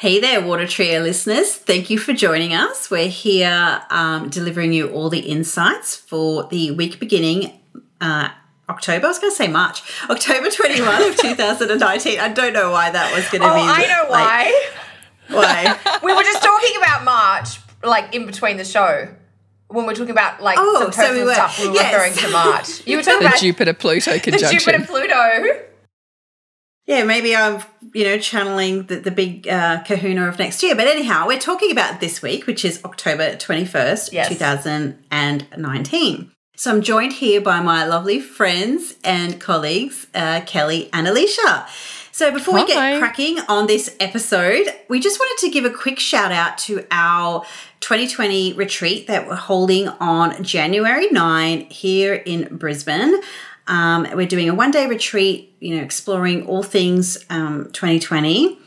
Hey there, Water Trio listeners. Thank you for joining us. We're here um, delivering you all the insights for the week beginning uh, October. I was going to say March. October 21 of 2019. I don't know why that was going to Oh, be. I know why. Why? we were just talking about March, like in between the show. When we're talking about like Oh, some so we were- stuff, we were yes. referring to March. You were talking The about Jupiter Pluto conjunction. the conjunction. Jupiter Pluto. Yeah, maybe I'm, you know, channeling the, the big uh, kahuna of next year. But anyhow, we're talking about this week, which is October 21st, Yes. 2019. So I'm joined here by my lovely friends and colleagues, uh, Kelly and Alicia. So before we get cracking on this episode, we just wanted to give a quick shout out to our 2020 retreat that we're holding on January 9 here in Brisbane. Um, we're doing a one day retreat, you know, exploring all things um, 2020.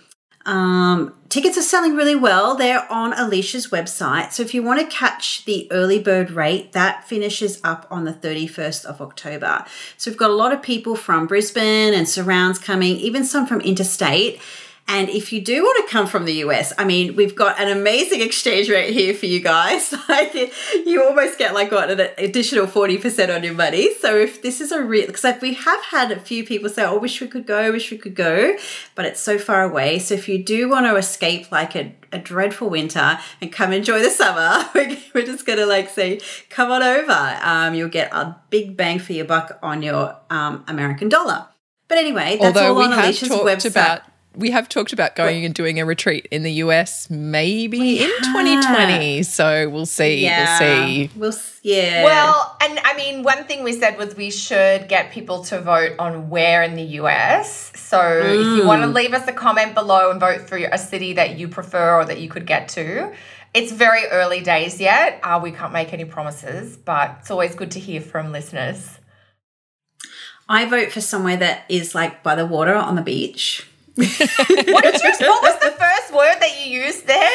Um, tickets are selling really well. They're on Alicia's website. So if you want to catch the early bird rate, that finishes up on the 31st of October. So we've got a lot of people from Brisbane and surrounds coming, even some from interstate. And if you do want to come from the US, I mean, we've got an amazing exchange rate here for you guys. Like you almost get like what an additional 40% on your money. So if this is a real because like we have had a few people say, Oh, wish we could go, wish we could go, but it's so far away. So if you do want to escape like a, a dreadful winter and come enjoy the summer, we're, just gonna like say, come on over. Um, you'll get a big bang for your buck on your um, American dollar. But anyway, that's Although all on Alicia's website. about we have talked about going and doing a retreat in the US maybe We in have. 2020. So we'll see. We'll see. We'll s- yeah. Well, and I mean, one thing we said was we should get people to vote on where in the US. So if you want to leave us a comment below and vote for a city that you prefer or that you could get to. It's very early days yet. Uh, we can't make any promises, but it's always good to hear from listeners. I vote for somewhere that is like by the water on the beach. What did you? what was the first word that you used there?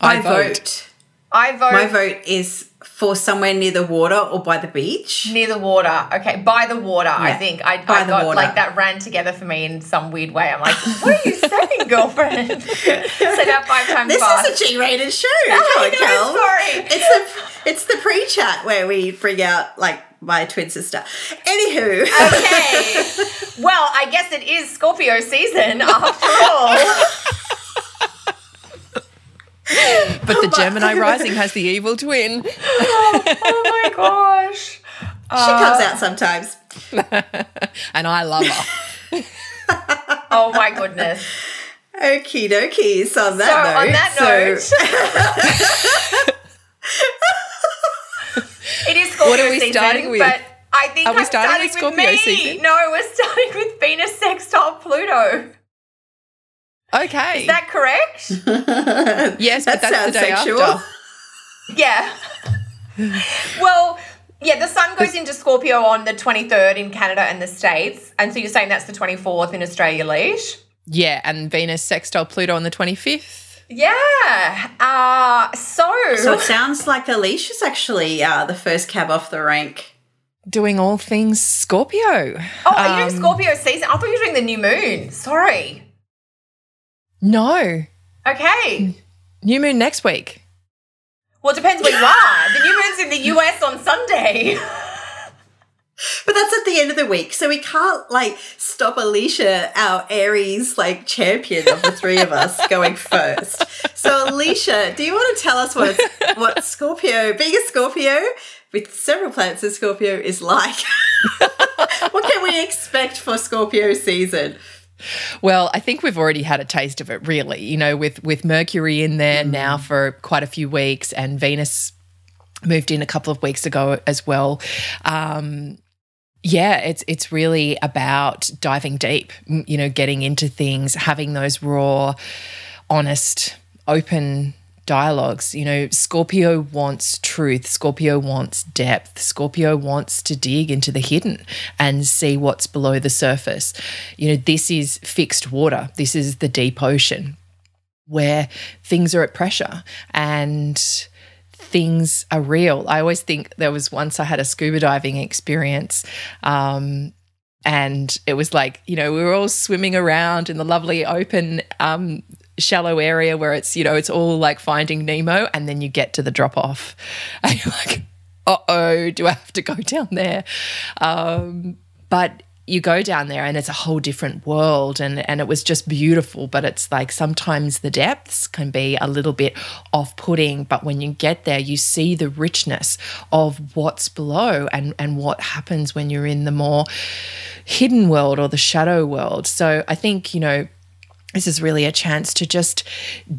I vote. I vote My vote is for somewhere near the water or by the beach. near the water. Okay, by the water. I think I, by I the got water. like that ran together for me in some weird way. I'm like, what are you saying, girlfriend? Say that five times This fast. is a G-rated show. Come I on, know, Kel. sorry. It's the it's the pre-chat where we bring out like my twin sister. Anywho, okay. Well, I guess it is Scorpio season after all. But the Gemini rising has the evil twin. oh my gosh. she comes out uh, sometimes. and I love her. Oh my goodness. Okie dokie. So on So that note, on that so- note, it is Scorpio What are we season, starting with? but I think Are we I'm starting starting with Scorpio me. season? No, we're starting with Venus sextile Pluto. Okay. Is that correct? yes, that but that's the day sexual. after. Yeah. well, yeah, the sun goes into Scorpio on the 23rd in Canada and the States. And so you're saying that's the 24th in Australia, Leash? Yeah, and Venus sextile Pluto on the 25th. Yeah. Uh, so, So it sounds like Alicia's actually uh, the first cab off the rank. Doing all things Scorpio. oh, are you doing Um, Scorpio season? I thought you were doing the new moon. Sorry. No. Okay. New moon next week. Well, it depends where you are. The new moon's in the US on Sunday. But that's at the end of the week, so we can't like stop Alicia, our Aries like champion of the three of us, going first. So Alicia, do you want to tell us what what Scorpio, being a Scorpio with several planets in Scorpio, is like? what can we expect for Scorpio season? Well, I think we've already had a taste of it, really. You know, with with Mercury in there now for quite a few weeks, and Venus moved in a couple of weeks ago as well. Um, yeah, it's it's really about diving deep. You know, getting into things, having those raw, honest, open dialogues. You know, Scorpio wants truth. Scorpio wants depth. Scorpio wants to dig into the hidden and see what's below the surface. You know, this is fixed water. This is the deep ocean where things are at pressure and things are real. I always think there was once I had a scuba diving experience. Um, and it was like, you know, we were all swimming around in the lovely open um, shallow area where it's, you know, it's all like finding Nemo and then you get to the drop off and you're like, uh oh, do I have to go down there? Um, but you go down there and it's a whole different world and and it was just beautiful but it's like sometimes the depths can be a little bit off-putting but when you get there you see the richness of what's below and and what happens when you're in the more hidden world or the shadow world so i think you know this is really a chance to just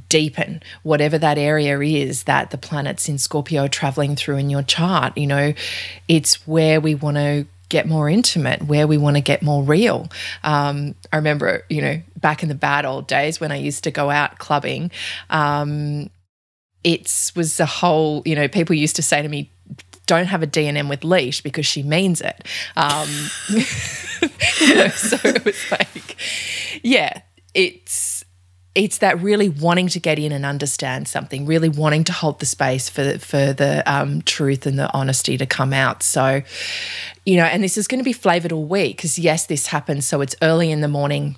deepen whatever that area is that the planets in Scorpio are traveling through in your chart. You know, it's where we want to get more intimate, where we want to get more real. Um, I remember, you know, back in the bad old days when I used to go out clubbing, um, it was a whole, you know, people used to say to me, don't have a D&M with leash because she means it. Um, you know, so it was like, yeah, it's it's that really wanting to get in and understand something, really wanting to hold the space for for the um, truth and the honesty to come out. So, you know, and this is going to be flavored all week because yes, this happens. So it's early in the morning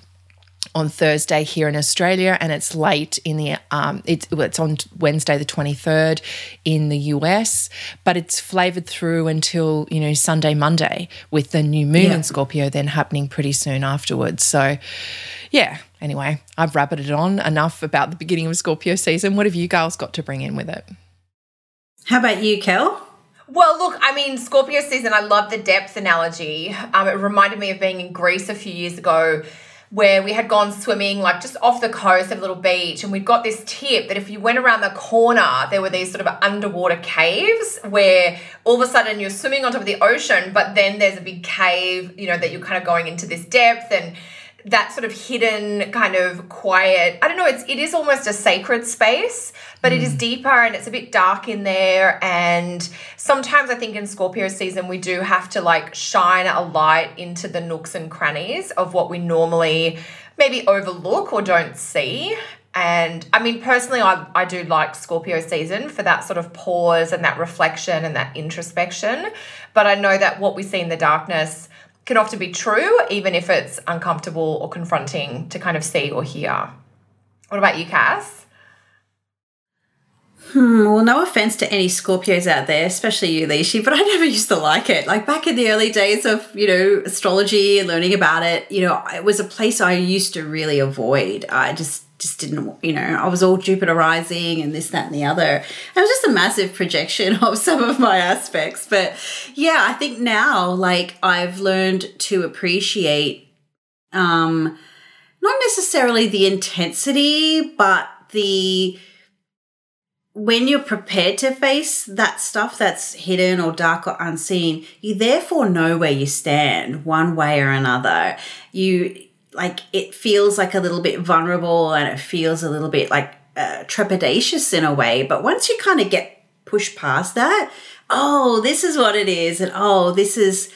on Thursday here in Australia, and it's late in the um, it's it's on Wednesday the twenty third in the US, but it's flavored through until you know Sunday Monday with the new moon yeah. in Scorpio then happening pretty soon afterwards. So, yeah, Anyway, I've rabbited on enough about the beginning of Scorpio season. What have you girls got to bring in with it? How about you, Kel? Well, look, I mean, Scorpio season, I love the depth analogy. Um, it reminded me of being in Greece a few years ago where we had gone swimming like just off the coast of a little beach and we'd got this tip that if you went around the corner there were these sort of underwater caves where all of a sudden you're swimming on top of the ocean but then there's a big cave you know that you're kind of going into this depth and that sort of hidden kind of quiet i don't know it's it is almost a sacred space but mm. it is mm. deeper and it's a bit dark in there and sometimes i think in scorpio season we do have to like shine a light into the nooks and crannies of what we normally maybe overlook or don't see and I mean, personally, I, I do like Scorpio season for that sort of pause and that reflection and that introspection. But I know that what we see in the darkness can often be true, even if it's uncomfortable or confronting to kind of see or hear. What about you, Cass? Hmm, well, no offense to any Scorpios out there, especially you, Lishi, but I never used to like it. Like back in the early days of, you know, astrology and learning about it, you know, it was a place I used to really avoid. I just just didn't, you know, I was all Jupiter rising and this, that, and the other. It was just a massive projection of some of my aspects. But yeah, I think now, like, I've learned to appreciate, um, not necessarily the intensity, but the, when you're prepared to face that stuff that's hidden or dark or unseen, you therefore know where you stand one way or another. You, like it feels like a little bit vulnerable and it feels a little bit like uh, trepidatious in a way. But once you kind of get pushed past that, oh, this is what it is, and oh, this is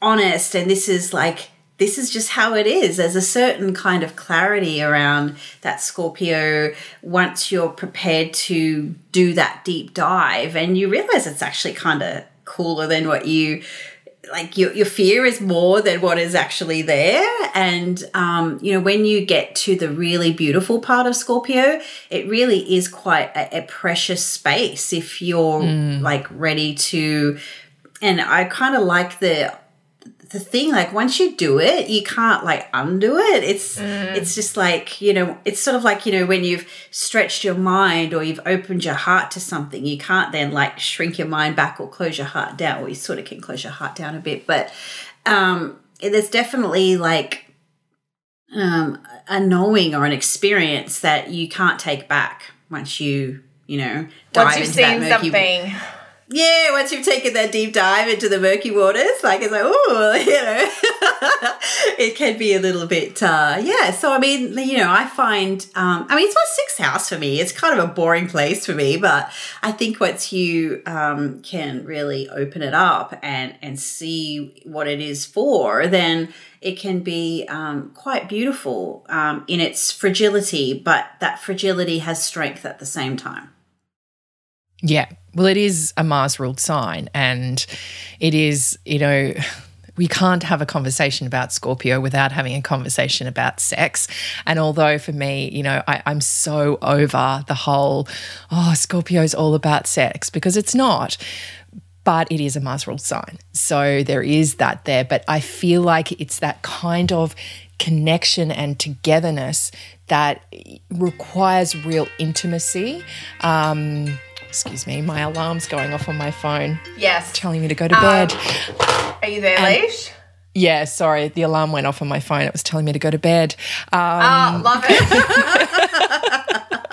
honest, and this is like this is just how it is. There's a certain kind of clarity around that Scorpio once you're prepared to do that deep dive and you realize it's actually kind of cooler than what you like your, your fear is more than what is actually there and um, you know when you get to the really beautiful part of scorpio it really is quite a, a precious space if you're mm. like ready to and i kind of like the the thing like once you do it you can't like undo it. It's mm. it's just like you know it's sort of like you know when you've stretched your mind or you've opened your heart to something you can't then like shrink your mind back or close your heart down. Or you sort of can close your heart down a bit but um there's definitely like um a knowing or an experience that you can't take back once you you know dive once you've into seen that murky, something yeah, once you've taken that deep dive into the murky waters, like it's like, oh, you know, it can be a little bit, uh, yeah. So, I mean, you know, I find, um, I mean, it's my sixth house for me. It's kind of a boring place for me, but I think once you um, can really open it up and, and see what it is for, then it can be um, quite beautiful um, in its fragility, but that fragility has strength at the same time. Yeah. Well, it is a Mars ruled sign, and it is, you know, we can't have a conversation about Scorpio without having a conversation about sex. And although for me, you know, I, I'm so over the whole, oh, Scorpio's all about sex because it's not but it is a Mars ruled sign. So there is that there. But I feel like it's that kind of connection and togetherness that requires real intimacy. Um, excuse me, my alarm's going off on my phone. Yes. Telling me to go to bed. Um, are you there, and, Leash? Yeah, sorry, the alarm went off on my phone. It was telling me to go to bed. Um, oh, love it.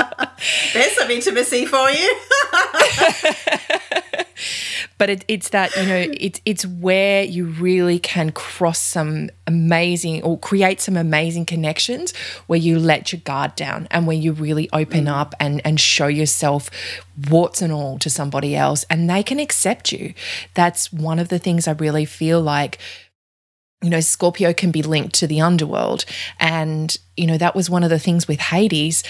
There's some intimacy for you. but it, it's that you know it's it's where you really can cross some amazing or create some amazing connections where you let your guard down and where you really open mm. up and and show yourself warts and all to somebody else and they can accept you that's one of the things i really feel like you know, Scorpio can be linked to the underworld. And, you know, that was one of the things with Hades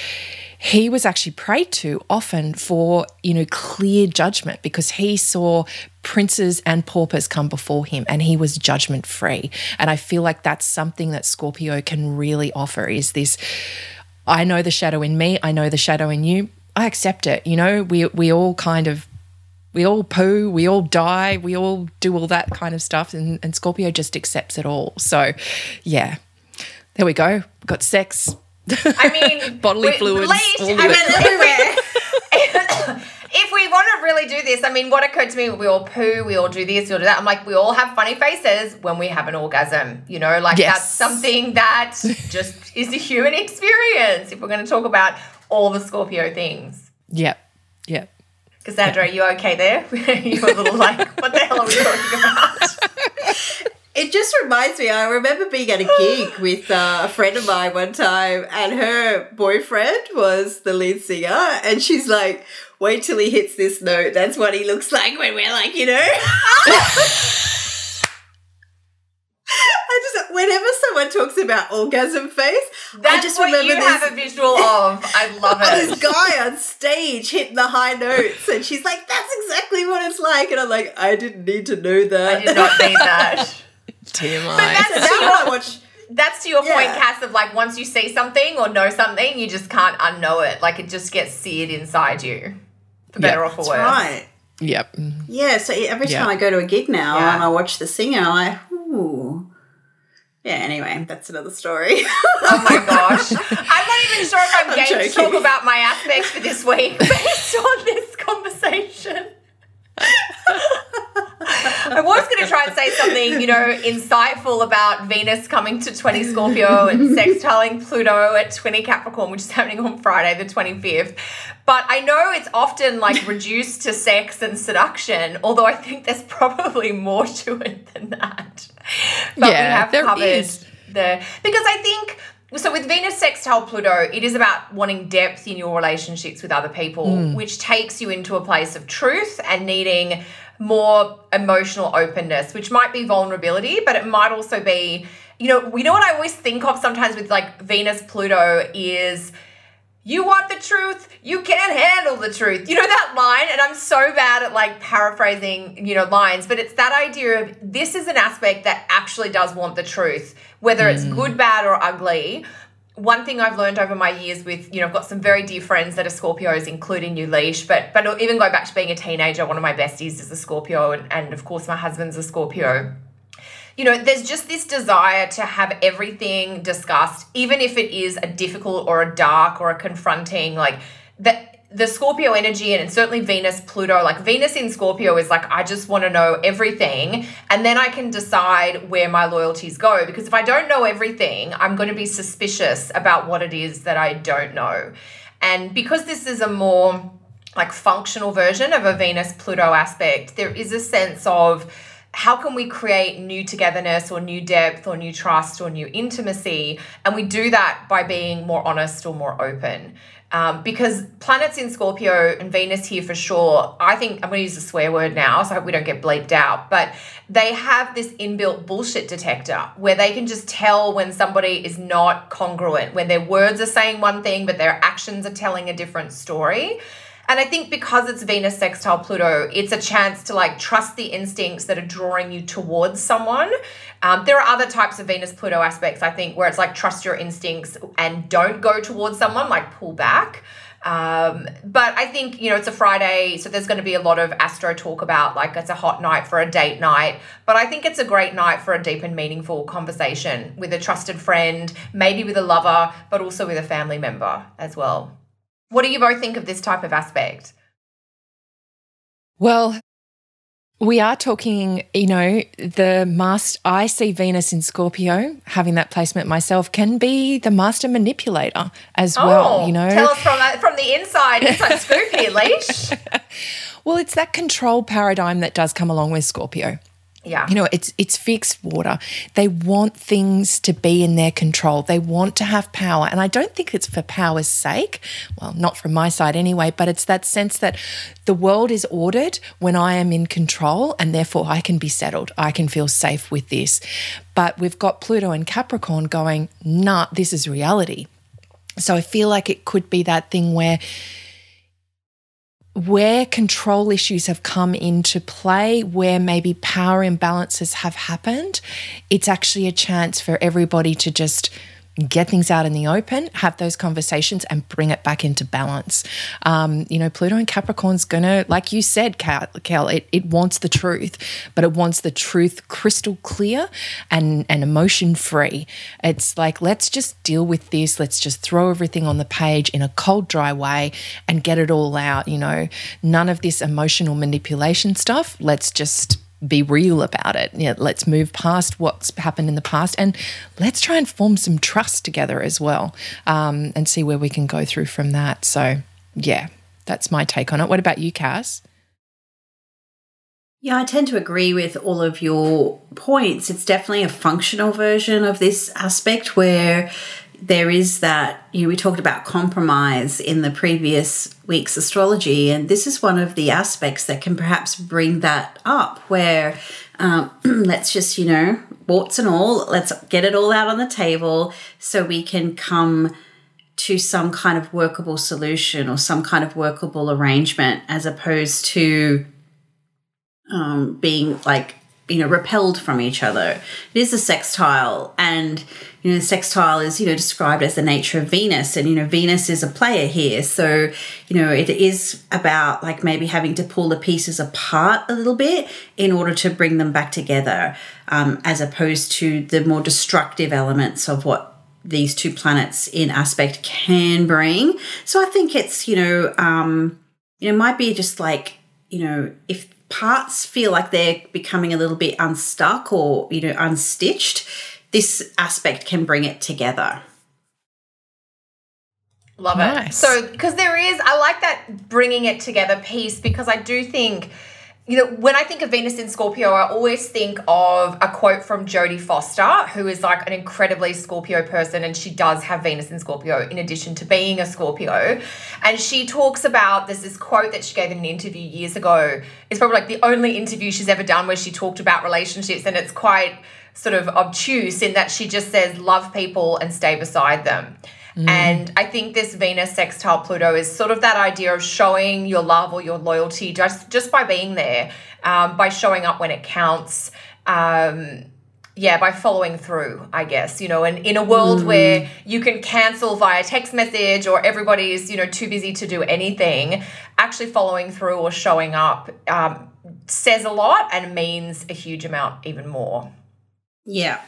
he was actually prayed to often for, you know, clear judgment because he saw princes and paupers come before him and he was judgment free. And I feel like that's something that Scorpio can really offer is this I know the shadow in me, I know the shadow in you. I accept it. You know, we we all kind of we all poo, we all die, we all do all that kind of stuff and, and Scorpio just accepts it all. So yeah. There we go. Got sex, I mean, bodily fluids. Leash, I mean, everywhere. if we want to really do this, I mean, what occurred to me, we all poo, we all do this, we all do that. I'm like, we all have funny faces when we have an orgasm. You know, like yes. that's something that just is a human experience. If we're going to talk about all the Scorpio things. Yep. Yep. Cassandra, are you okay there? You're a little like, what the hell are we talking about? It just reminds me, I remember being at a gig with uh, a friend of mine one time, and her boyfriend was the lead singer, and she's like, wait till he hits this note. That's what he looks like when we're like, you know? I just whenever someone talks about orgasm face, That's I just what remember you this, have a visual of. I love it. this guy on stage hitting the high notes, and she's like, "That's exactly what it's like," and I'm like, "I didn't need to know that. I did not need that." TMI. But that's to your, watch, that's to your yeah. point, Cass, of like once you see something or know something, you just can't unknow it. Like it just gets seared inside you, for better yep. or for worse. Right. Yep. Yeah. So every time yep. I go to a gig now yeah. and I watch the singer, I'm like, ooh. Yeah, anyway, that's another story. oh my gosh. I'm not even sure if I'm, I'm game joking. to talk about my aspects for this week based on this conversation. I was going to try and say something, you know, insightful about Venus coming to 20 Scorpio and sextiling Pluto at 20 Capricorn, which is happening on Friday, the 25th. But I know it's often like reduced to sex and seduction, although I think there's probably more to it than that. But yeah, we have covered is. the because I think so with Venus sextile Pluto, it is about wanting depth in your relationships with other people, mm. which takes you into a place of truth and needing more emotional openness, which might be vulnerability, but it might also be, you know, we know what I always think of sometimes with like Venus Pluto is you want the truth, you can't handle the truth. You know that line? And I'm so bad at like paraphrasing, you know, lines, but it's that idea of this is an aspect that actually does want the truth, whether mm. it's good, bad, or ugly. One thing I've learned over my years with, you know, I've got some very dear friends that are Scorpios, including you, Leash, but but even go back to being a teenager, one of my besties is a Scorpio, and, and of course my husband's a Scorpio you know, there's just this desire to have everything discussed, even if it is a difficult or a dark or a confronting, like that the Scorpio energy and certainly Venus, Pluto, like Venus in Scorpio is like, I just want to know everything. And then I can decide where my loyalties go. Because if I don't know everything, I'm going to be suspicious about what it is that I don't know. And because this is a more like functional version of a Venus Pluto aspect, there is a sense of, how can we create new togetherness or new depth or new trust or new intimacy? And we do that by being more honest or more open. Um, because planets in Scorpio and Venus here for sure, I think I'm going to use a swear word now, so I hope we don't get bleeped out, but they have this inbuilt bullshit detector where they can just tell when somebody is not congruent, when their words are saying one thing, but their actions are telling a different story. And I think because it's Venus sextile Pluto, it's a chance to like trust the instincts that are drawing you towards someone. Um, there are other types of Venus Pluto aspects, I think, where it's like trust your instincts and don't go towards someone, like pull back. Um, but I think, you know, it's a Friday, so there's going to be a lot of astro talk about like it's a hot night for a date night. But I think it's a great night for a deep and meaningful conversation with a trusted friend, maybe with a lover, but also with a family member as well. What do you both think of this type of aspect? Well, we are talking, you know, the master. I see Venus in Scorpio, having that placement myself, can be the master manipulator as oh, well. You know, tell us from uh, from the inside. Inside scoop here, Leash. well, it's that control paradigm that does come along with Scorpio. Yeah. You know, it's it's fixed water. They want things to be in their control. They want to have power. And I don't think it's for power's sake. Well, not from my side anyway, but it's that sense that the world is ordered when I am in control and therefore I can be settled. I can feel safe with this. But we've got Pluto and Capricorn going, nah, this is reality. So I feel like it could be that thing where where control issues have come into play, where maybe power imbalances have happened, it's actually a chance for everybody to just get things out in the open, have those conversations, and bring it back into balance. Um, you know, Pluto and Capricorn's gonna, like you said, Cal, Cal it, it wants the truth, but it wants the truth crystal clear and, and emotion free. It's like, let's just deal with this. Let's just throw everything on the page in a cold, dry way and get it all out. You know, none of this emotional manipulation stuff. Let's just be real about it. Yeah, let's move past what's happened in the past and let's try and form some trust together as well um, and see where we can go through from that. So, yeah, that's my take on it. What about you, Cass? Yeah, I tend to agree with all of your points. It's definitely a functional version of this aspect where there is that, you know, we talked about compromise in the previous week's astrology, and this is one of the aspects that can perhaps bring that up where um, let's just, you know, warts and all, let's get it all out on the table so we can come to some kind of workable solution or some kind of workable arrangement as opposed to um, being like you know repelled from each other. It is a sextile and you know the sextile is you know described as the nature of venus and you know venus is a player here. So you know it is about like maybe having to pull the pieces apart a little bit in order to bring them back together um, as opposed to the more destructive elements of what these two planets in aspect can bring. So i think it's you know um you know might be just like you know if parts feel like they're becoming a little bit unstuck or you know unstitched this aspect can bring it together love nice. it so because there is i like that bringing it together piece because i do think you know, when I think of Venus in Scorpio, I always think of a quote from Jodie Foster, who is like an incredibly Scorpio person, and she does have Venus in Scorpio in addition to being a Scorpio. And she talks about there's this quote that she gave in an interview years ago. It's probably like the only interview she's ever done where she talked about relationships, and it's quite sort of obtuse in that she just says, Love people and stay beside them. Mm. And I think this Venus sextile Pluto is sort of that idea of showing your love or your loyalty just just by being there, um, by showing up when it counts. Um, yeah, by following through, I guess, you know, and in a world mm. where you can cancel via text message or everybody's, you know, too busy to do anything, actually following through or showing up um, says a lot and means a huge amount even more. Yeah.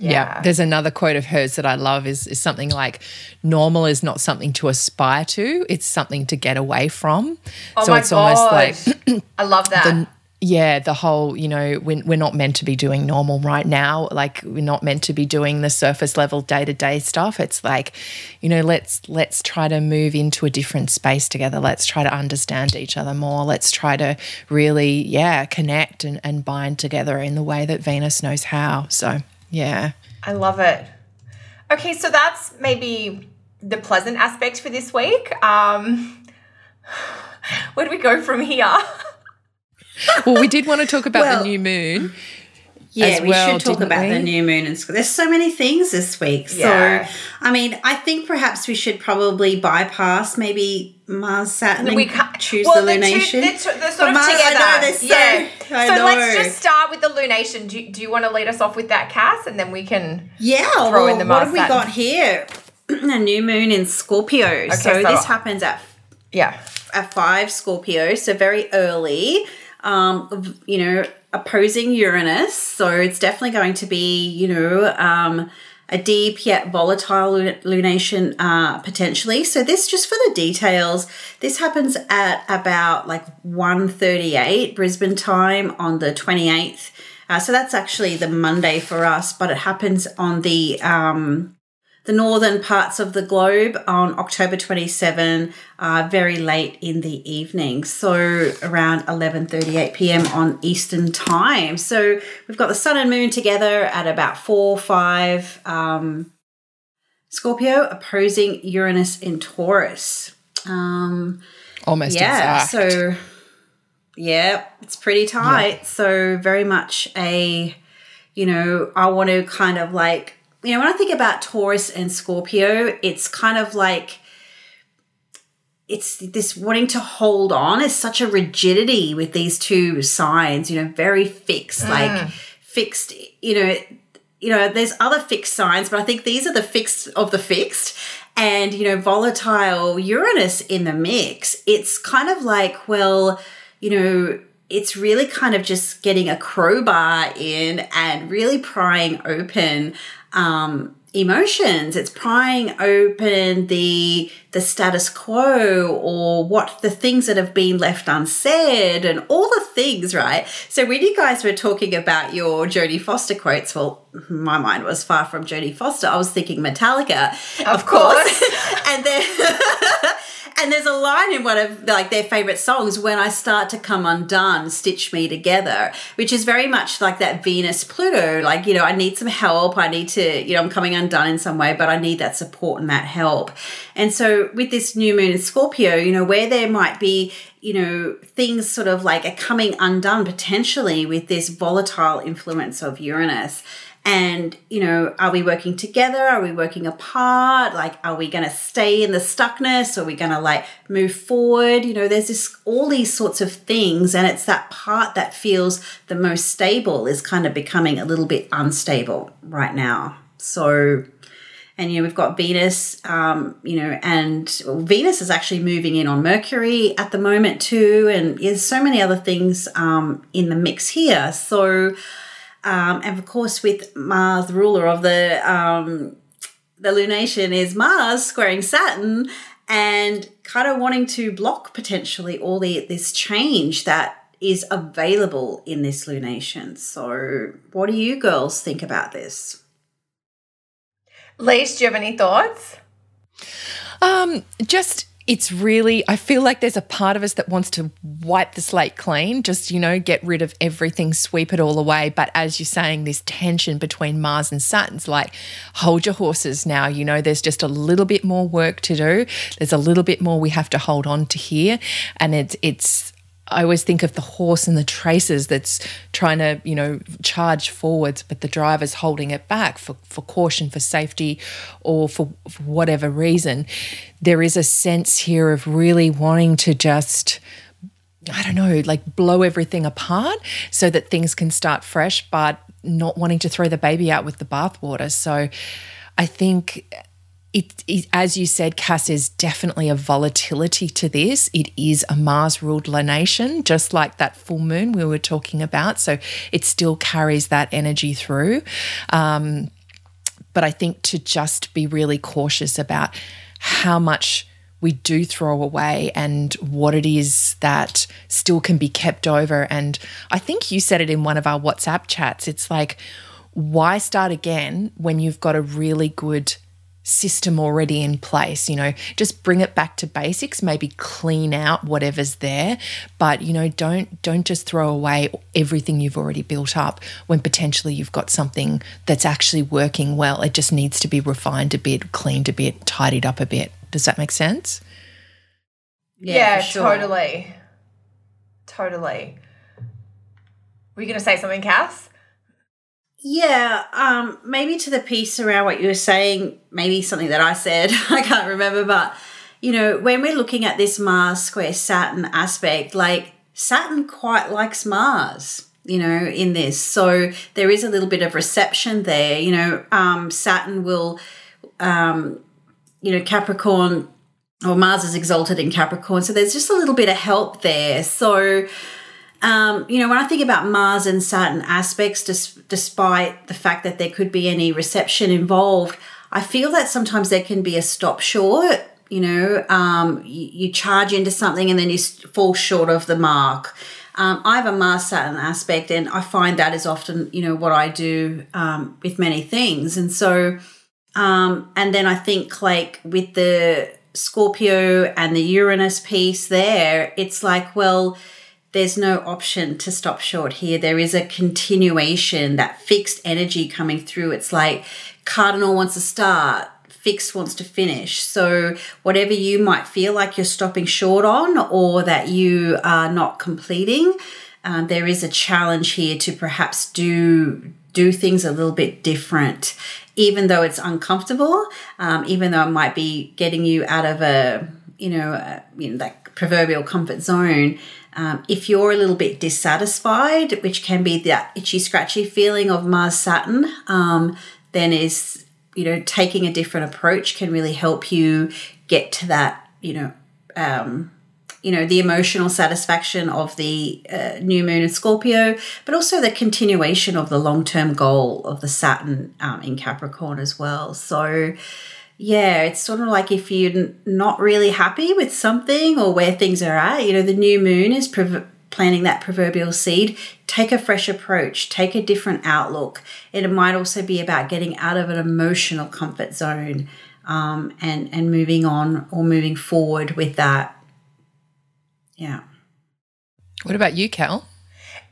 Yeah. yeah. There's another quote of hers that I love is, is something like normal is not something to aspire to, it's something to get away from. Oh so my it's God. almost like I love that. The, yeah, the whole, you know, we're, we're not meant to be doing normal right now. Like we're not meant to be doing the surface level day to day stuff. It's like, you know, let's let's try to move into a different space together. Let's try to understand each other more. Let's try to really, yeah, connect and, and bind together in the way that Venus knows how. So yeah. I love it. Okay, so that's maybe the pleasant aspect for this week. Um, where do we go from here? well, we did want to talk about well, the new moon. Yeah, we should talk about we? the new moon and there's so many things this week. Yeah. So, I mean, I think perhaps we should probably bypass maybe Mars, Saturn, and we can't choose well, the they're, two, lunation. they're, two- they're sort But of Mars- I together. know, so- yeah. I so know. let's just start with the lunation. Do, you- do you want to lead us off with that, Cass, and then we can? yeah, throw well, in the Mars. what have we Saturn? got here? A new moon in Scorpio. so, so- this happens at Yeah. at five Scorpio, so very early. Um, you know, opposing Uranus, so it's definitely going to be you know um, a deep yet volatile lunation uh, potentially. So this just for the details. This happens at about like 1.38 Brisbane time on the twenty eighth. Uh, so that's actually the Monday for us, but it happens on the um, the northern parts of the globe on October 27, uh, very late in the evening, so around 11:38 p.m. on Eastern time. So we've got the sun and moon together at about four five. Um, Scorpio opposing Uranus in Taurus. Um, Almost yeah, exact. so yeah, it's pretty tight. So very much a, you know, I want to kind of like, you know, when I think about Taurus and Scorpio, it's kind of like it's this wanting to hold on is such a rigidity with these two signs, you know, very fixed, mm. like fixed, you know, you know, there's other fixed signs, but I think these are the fixed of the fixed. And, you know, volatile Uranus in the mix, it's kind of like, well, you know, it's really kind of just getting a crowbar in and really prying open um, emotions. It's prying open the the status quo or what the things that have been left unsaid and all the things, right? So when you guys were talking about your Jodie Foster quotes, well, my mind was far from Jodie Foster. I was thinking Metallica, of, course. and then and there's a line in one of like their favorite songs when i start to come undone stitch me together which is very much like that venus pluto like you know i need some help. I need to you know i'm coming undone in some way but i need that support and that help. And so with this new moon in scorpio you know where there might be you know things sort of like are coming undone potentially with this volatile influence of uranus and you know are we working together? Are we working apart? Like are we going to stay in the stuckness? Are we going to like move forward? You know there's this all these sorts of things and it's that part that feels the most stable is kind of becoming a little bit unstable right now. So and you know we've got venus um, you know and venus is actually moving in on mercury at the moment too and there's so many other things um, in the mix here. So um, and of course, with Mars, the ruler of the um, the lunation is Mars squaring Saturn, and kind of wanting to block potentially all the this change that is available in this lunation. So, what do you girls think about this? Lise, do you have any thoughts? Um, just it's really I feel like there's a part of us that wants to wipe the slate clean, just you know, get rid of everything, sweep it all away. But as you're saying, this tension between Mars and Saturn's like, hold your horses now. You know, there's just a little bit more work to do. There's a little bit more we have to hold on to here. And it's it's I always think of the horse and the traces that's trying to, you know, charge forwards, but the driver's holding it back for, for caution, for safety, or for, for whatever reason. There is a sense here of really wanting to just, I don't know, like blow everything apart so that things can start fresh, but not wanting to throw the baby out with the bathwater. So I think it, it, as you said, Cass, is definitely a volatility to this. It is a Mars ruled lunation, just like that full moon we were talking about. So it still carries that energy through. Um, but I think to just be really cautious about how much we do throw away and what it is that still can be kept over. And I think you said it in one of our WhatsApp chats. It's like, why start again when you've got a really good system already in place you know just bring it back to basics maybe clean out whatever's there but you know don't don't just throw away everything you've already built up when potentially you've got something that's actually working well it just needs to be refined a bit cleaned a bit tidied up a bit does that make sense Yeah, for sure. totally. Totally. Were you going to say something, Cass? Yeah, um, maybe to the piece around what you were saying, maybe something that I said, I can't remember, but you know, when we're looking at this Mars square Saturn aspect, like Saturn quite likes Mars, you know, in this. So there is a little bit of reception there. You know, um, Saturn will, um, you know, Capricorn or Mars is exalted in Capricorn. So there's just a little bit of help there. So, um, you know, when I think about Mars and Saturn aspects, dis- despite the fact that there could be any reception involved, I feel that sometimes there can be a stop short you know um, you, you, charge into something and then you fall short of the mark. Um, i have a mars saturn aspect and i find that is often you know what i do um, with many things. And so um, and then i think like with the scorpio and the uranus piece there it's like well there's no option to stop short here. There is a continuation that fixed energy coming through. It's like cardinal wants to start fixed wants to finish. So, whatever you might feel like you're stopping short on or that you are not completing, um, there is a challenge here to perhaps do do things a little bit different, even though it's uncomfortable, um, even though it might be getting you out of a you know a, you know that proverbial comfort zone. Um, if you're a little bit dissatisfied, which can be that itchy scratchy feeling of Mars Saturn, um, then is you know, taking a different approach can really help you get to that, you know, um, you know, the emotional satisfaction of the uh, new moon in Scorpio, but also the continuation of the long term goal of the Saturn um, in Capricorn as well. So, yeah, it's sort of like if you're not really happy with something or where things are at, you know, the new moon is prov- planting that proverbial seed, take a fresh approach, take a different outlook. It might also be about getting out of an emotional comfort zone um, and and moving on or moving forward with that. Yeah. What about you, Cal?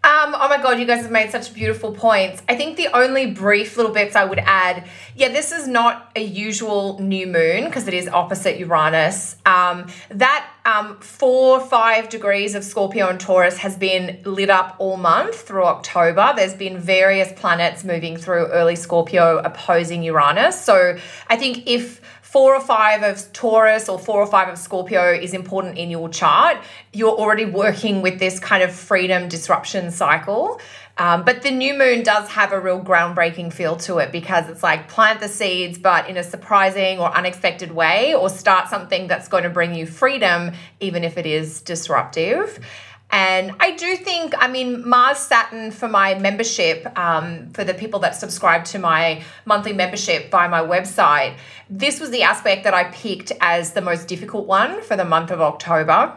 Um, oh my god, you guys have made such beautiful points. I think the only brief little bits I would add, yeah, this is not a usual new moon because it is opposite Uranus. Um, that um, four, five degrees of Scorpio and Taurus has been lit up all month through October. There's been various planets moving through early Scorpio opposing Uranus. So I think if four or five of Taurus or four or five of Scorpio is important in your chart, you're already working with this kind of freedom disruption cycle. Um, but the new moon does have a real groundbreaking feel to it because it's like plant the seeds, but in a surprising or unexpected way, or start something that's going to bring you freedom, even if it is disruptive. And I do think, I mean, Mars Saturn for my membership, um, for the people that subscribe to my monthly membership via my website, this was the aspect that I picked as the most difficult one for the month of October.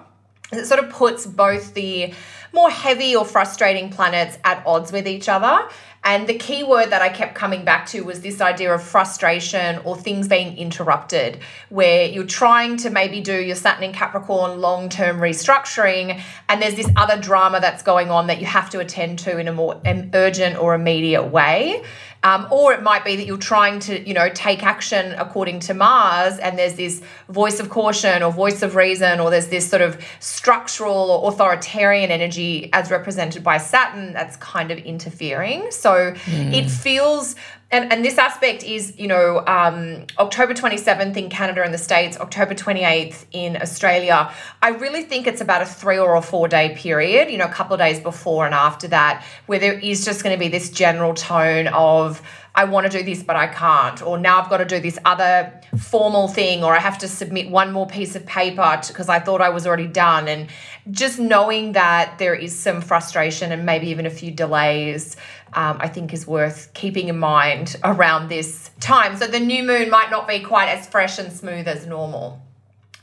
It sort of puts both the more heavy or frustrating planets at odds with each other and the key word that I kept coming back to was this idea of frustration or things being interrupted, where you're trying to maybe do your Saturn in Capricorn long term restructuring, and there's this other drama that's going on that you have to attend to in a more urgent or immediate way. Um, or it might be that you're trying to, you know, take action according to Mars, and there's this voice of caution or voice of reason, or there's this sort of structural or authoritarian energy as represented by Saturn that's kind of interfering. So mm. it feels and, and this aspect is, you know, um, October 27th in Canada and the States, October 28th in Australia. I really think it's about a three or a four day period, you know, a couple of days before and after that, where there is just going to be this general tone of, I want to do this, but I can't. Or now I've got to do this other formal thing, or I have to submit one more piece of paper because I thought I was already done. And just knowing that there is some frustration and maybe even a few delays, um, I think is worth keeping in mind around this time. So the new moon might not be quite as fresh and smooth as normal.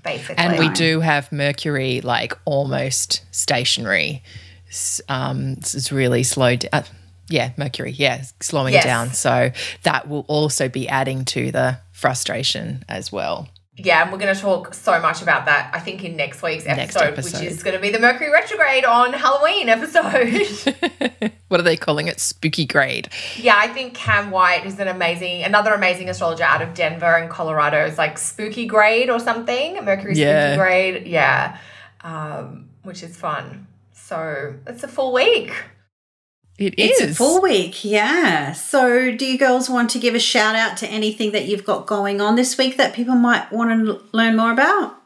Basically. And we do have Mercury like almost stationary. Um, it's really slowed down. Uh, yeah, Mercury, yeah, slowing yes. down. So that will also be adding to the frustration as well. Yeah, and we're going to talk so much about that, I think, in next week's episode, next episode. which is going to be the Mercury retrograde on Halloween episode. what are they calling it? Spooky grade. Yeah, I think Cam White is an amazing, another amazing astrologer out of Denver and Colorado. Is like spooky grade or something. Mercury yeah. spooky grade. Yeah, um, which is fun. So it's a full week. It It's a full week, yeah. So, do you girls want to give a shout out to anything that you've got going on this week that people might want to learn more about?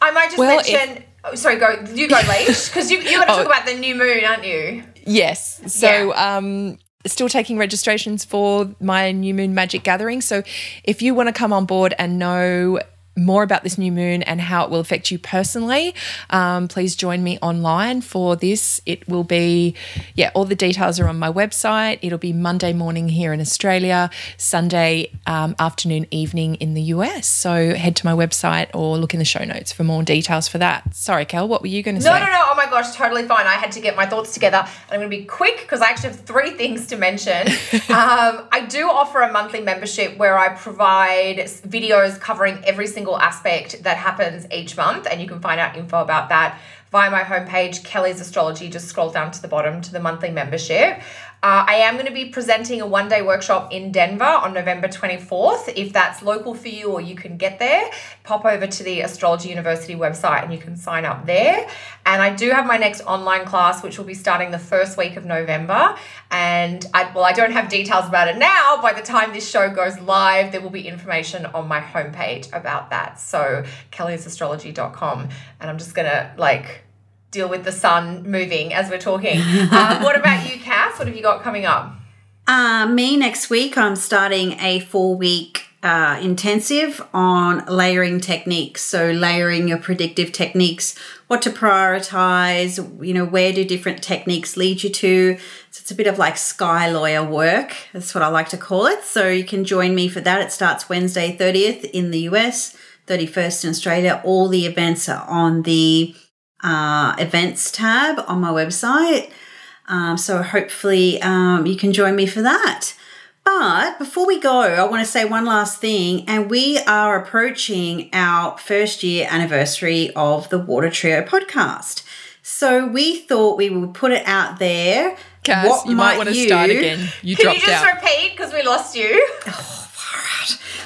I might just Well, mention. oh, sorry, go. You go, Leish, because you you got to Oh. talk about the new moon, aren't you? Yes. So, um, still taking registrations for my New Moon Magic Gathering. So, if you want to come on board and know more about this new moon and how it will affect you personally, um, please join me online for this. It will be, yeah, all the details are on my website. It'll be Monday morning here in Australia, Sunday um, afternoon, evening in the US. So head to my website or look in the show notes for more details for that. Sorry, Kel, what were you going to No, say? no, no. No. Oh my gosh, totally fine. I had to get my thoughts together. And I'm going to be quick because I actually have three things to mention. um, I do offer a monthly membership where I provide videos covering every single aspect that happens each month. And you can find out info about that via my homepage, Kelly's Astrology. Just scroll down to the bottom to the monthly membership. Uh, I am going to be presenting a one day workshop in Denver on November 24th. If that's local for you or you can get there, pop over to the Astrology University website and you can sign up there. And I do have my next online class, which will be starting the first week of November. And I, well, I don't have details about it now. By the time this show goes live, there will be information on my homepage about that. So, kellysastrology.com. And I'm just going to like, deal with the sun moving as we're talking. Um, what about you, Cass? What have you got coming up? Uh, me next week, I'm starting a four week uh, intensive on layering techniques. So, layering your predictive techniques, what to prioritize, you know, where do different techniques lead you to. So, it's a bit of like sky lawyer work. That's what I like to call it. So, you can join me for that. It starts Wednesday, 30th in the US, 31st in Australia. All the events are on the uh, events tab on my website. Um, so hopefully um, you can join me for that. But before we go, I want to say one last thing, and we are approaching our first year anniversary of the Water Trio podcast. So we thought we would put it out there. Cass, you might want to start again. You Can dropped you just out. repeat because we lost you?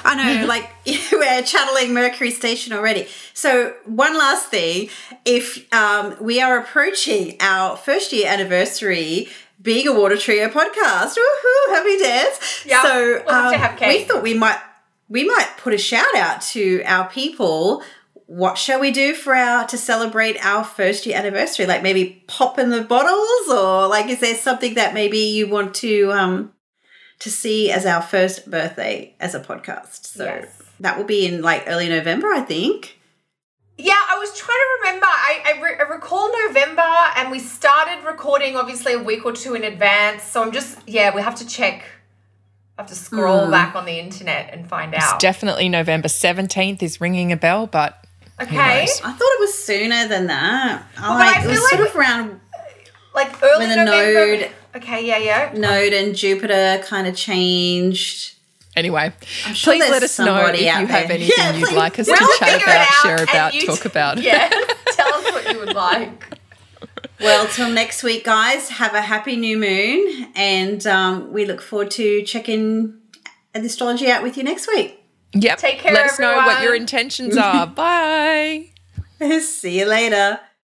I know, like we're channeling Mercury Station already. So, one last thing if um, we are approaching our first year anniversary being a Water Trio podcast, woohoo, happy dance. Yeah, so, we'll have to um, we thought we might we might put a shout out to our people. What shall we do for our to celebrate our first year anniversary? Like maybe pop in the bottles, or like is there something that maybe you want to um to see as our first birthday as a podcast. So Yes. That will be in like early November, I think. Yeah, I was trying to remember. I, I, re- I recall November and we started recording obviously a week or two in advance. So I'm just, yeah, we have to check. I have to scroll Hmm. back on the internet and find It's out. definitely November 17th is ringing a bell, but okay. knows? I thought it was sooner than that. I but like I it was feel sort like- of around Like early when the November. node Okay, yeah, yeah. node and Jupiter kind of changed. Anyway, sure please let us know if you out have anything Yeah, you'd please. like us We'll to chat about, share about, you talk t- about. Yeah, tell us what you would like. Well, till next week, guys. Have a happy new moon, and um, we look forward to checking the astrology out with you next week. Yep. Take care, Let us know what your intentions are. Bye. See you later.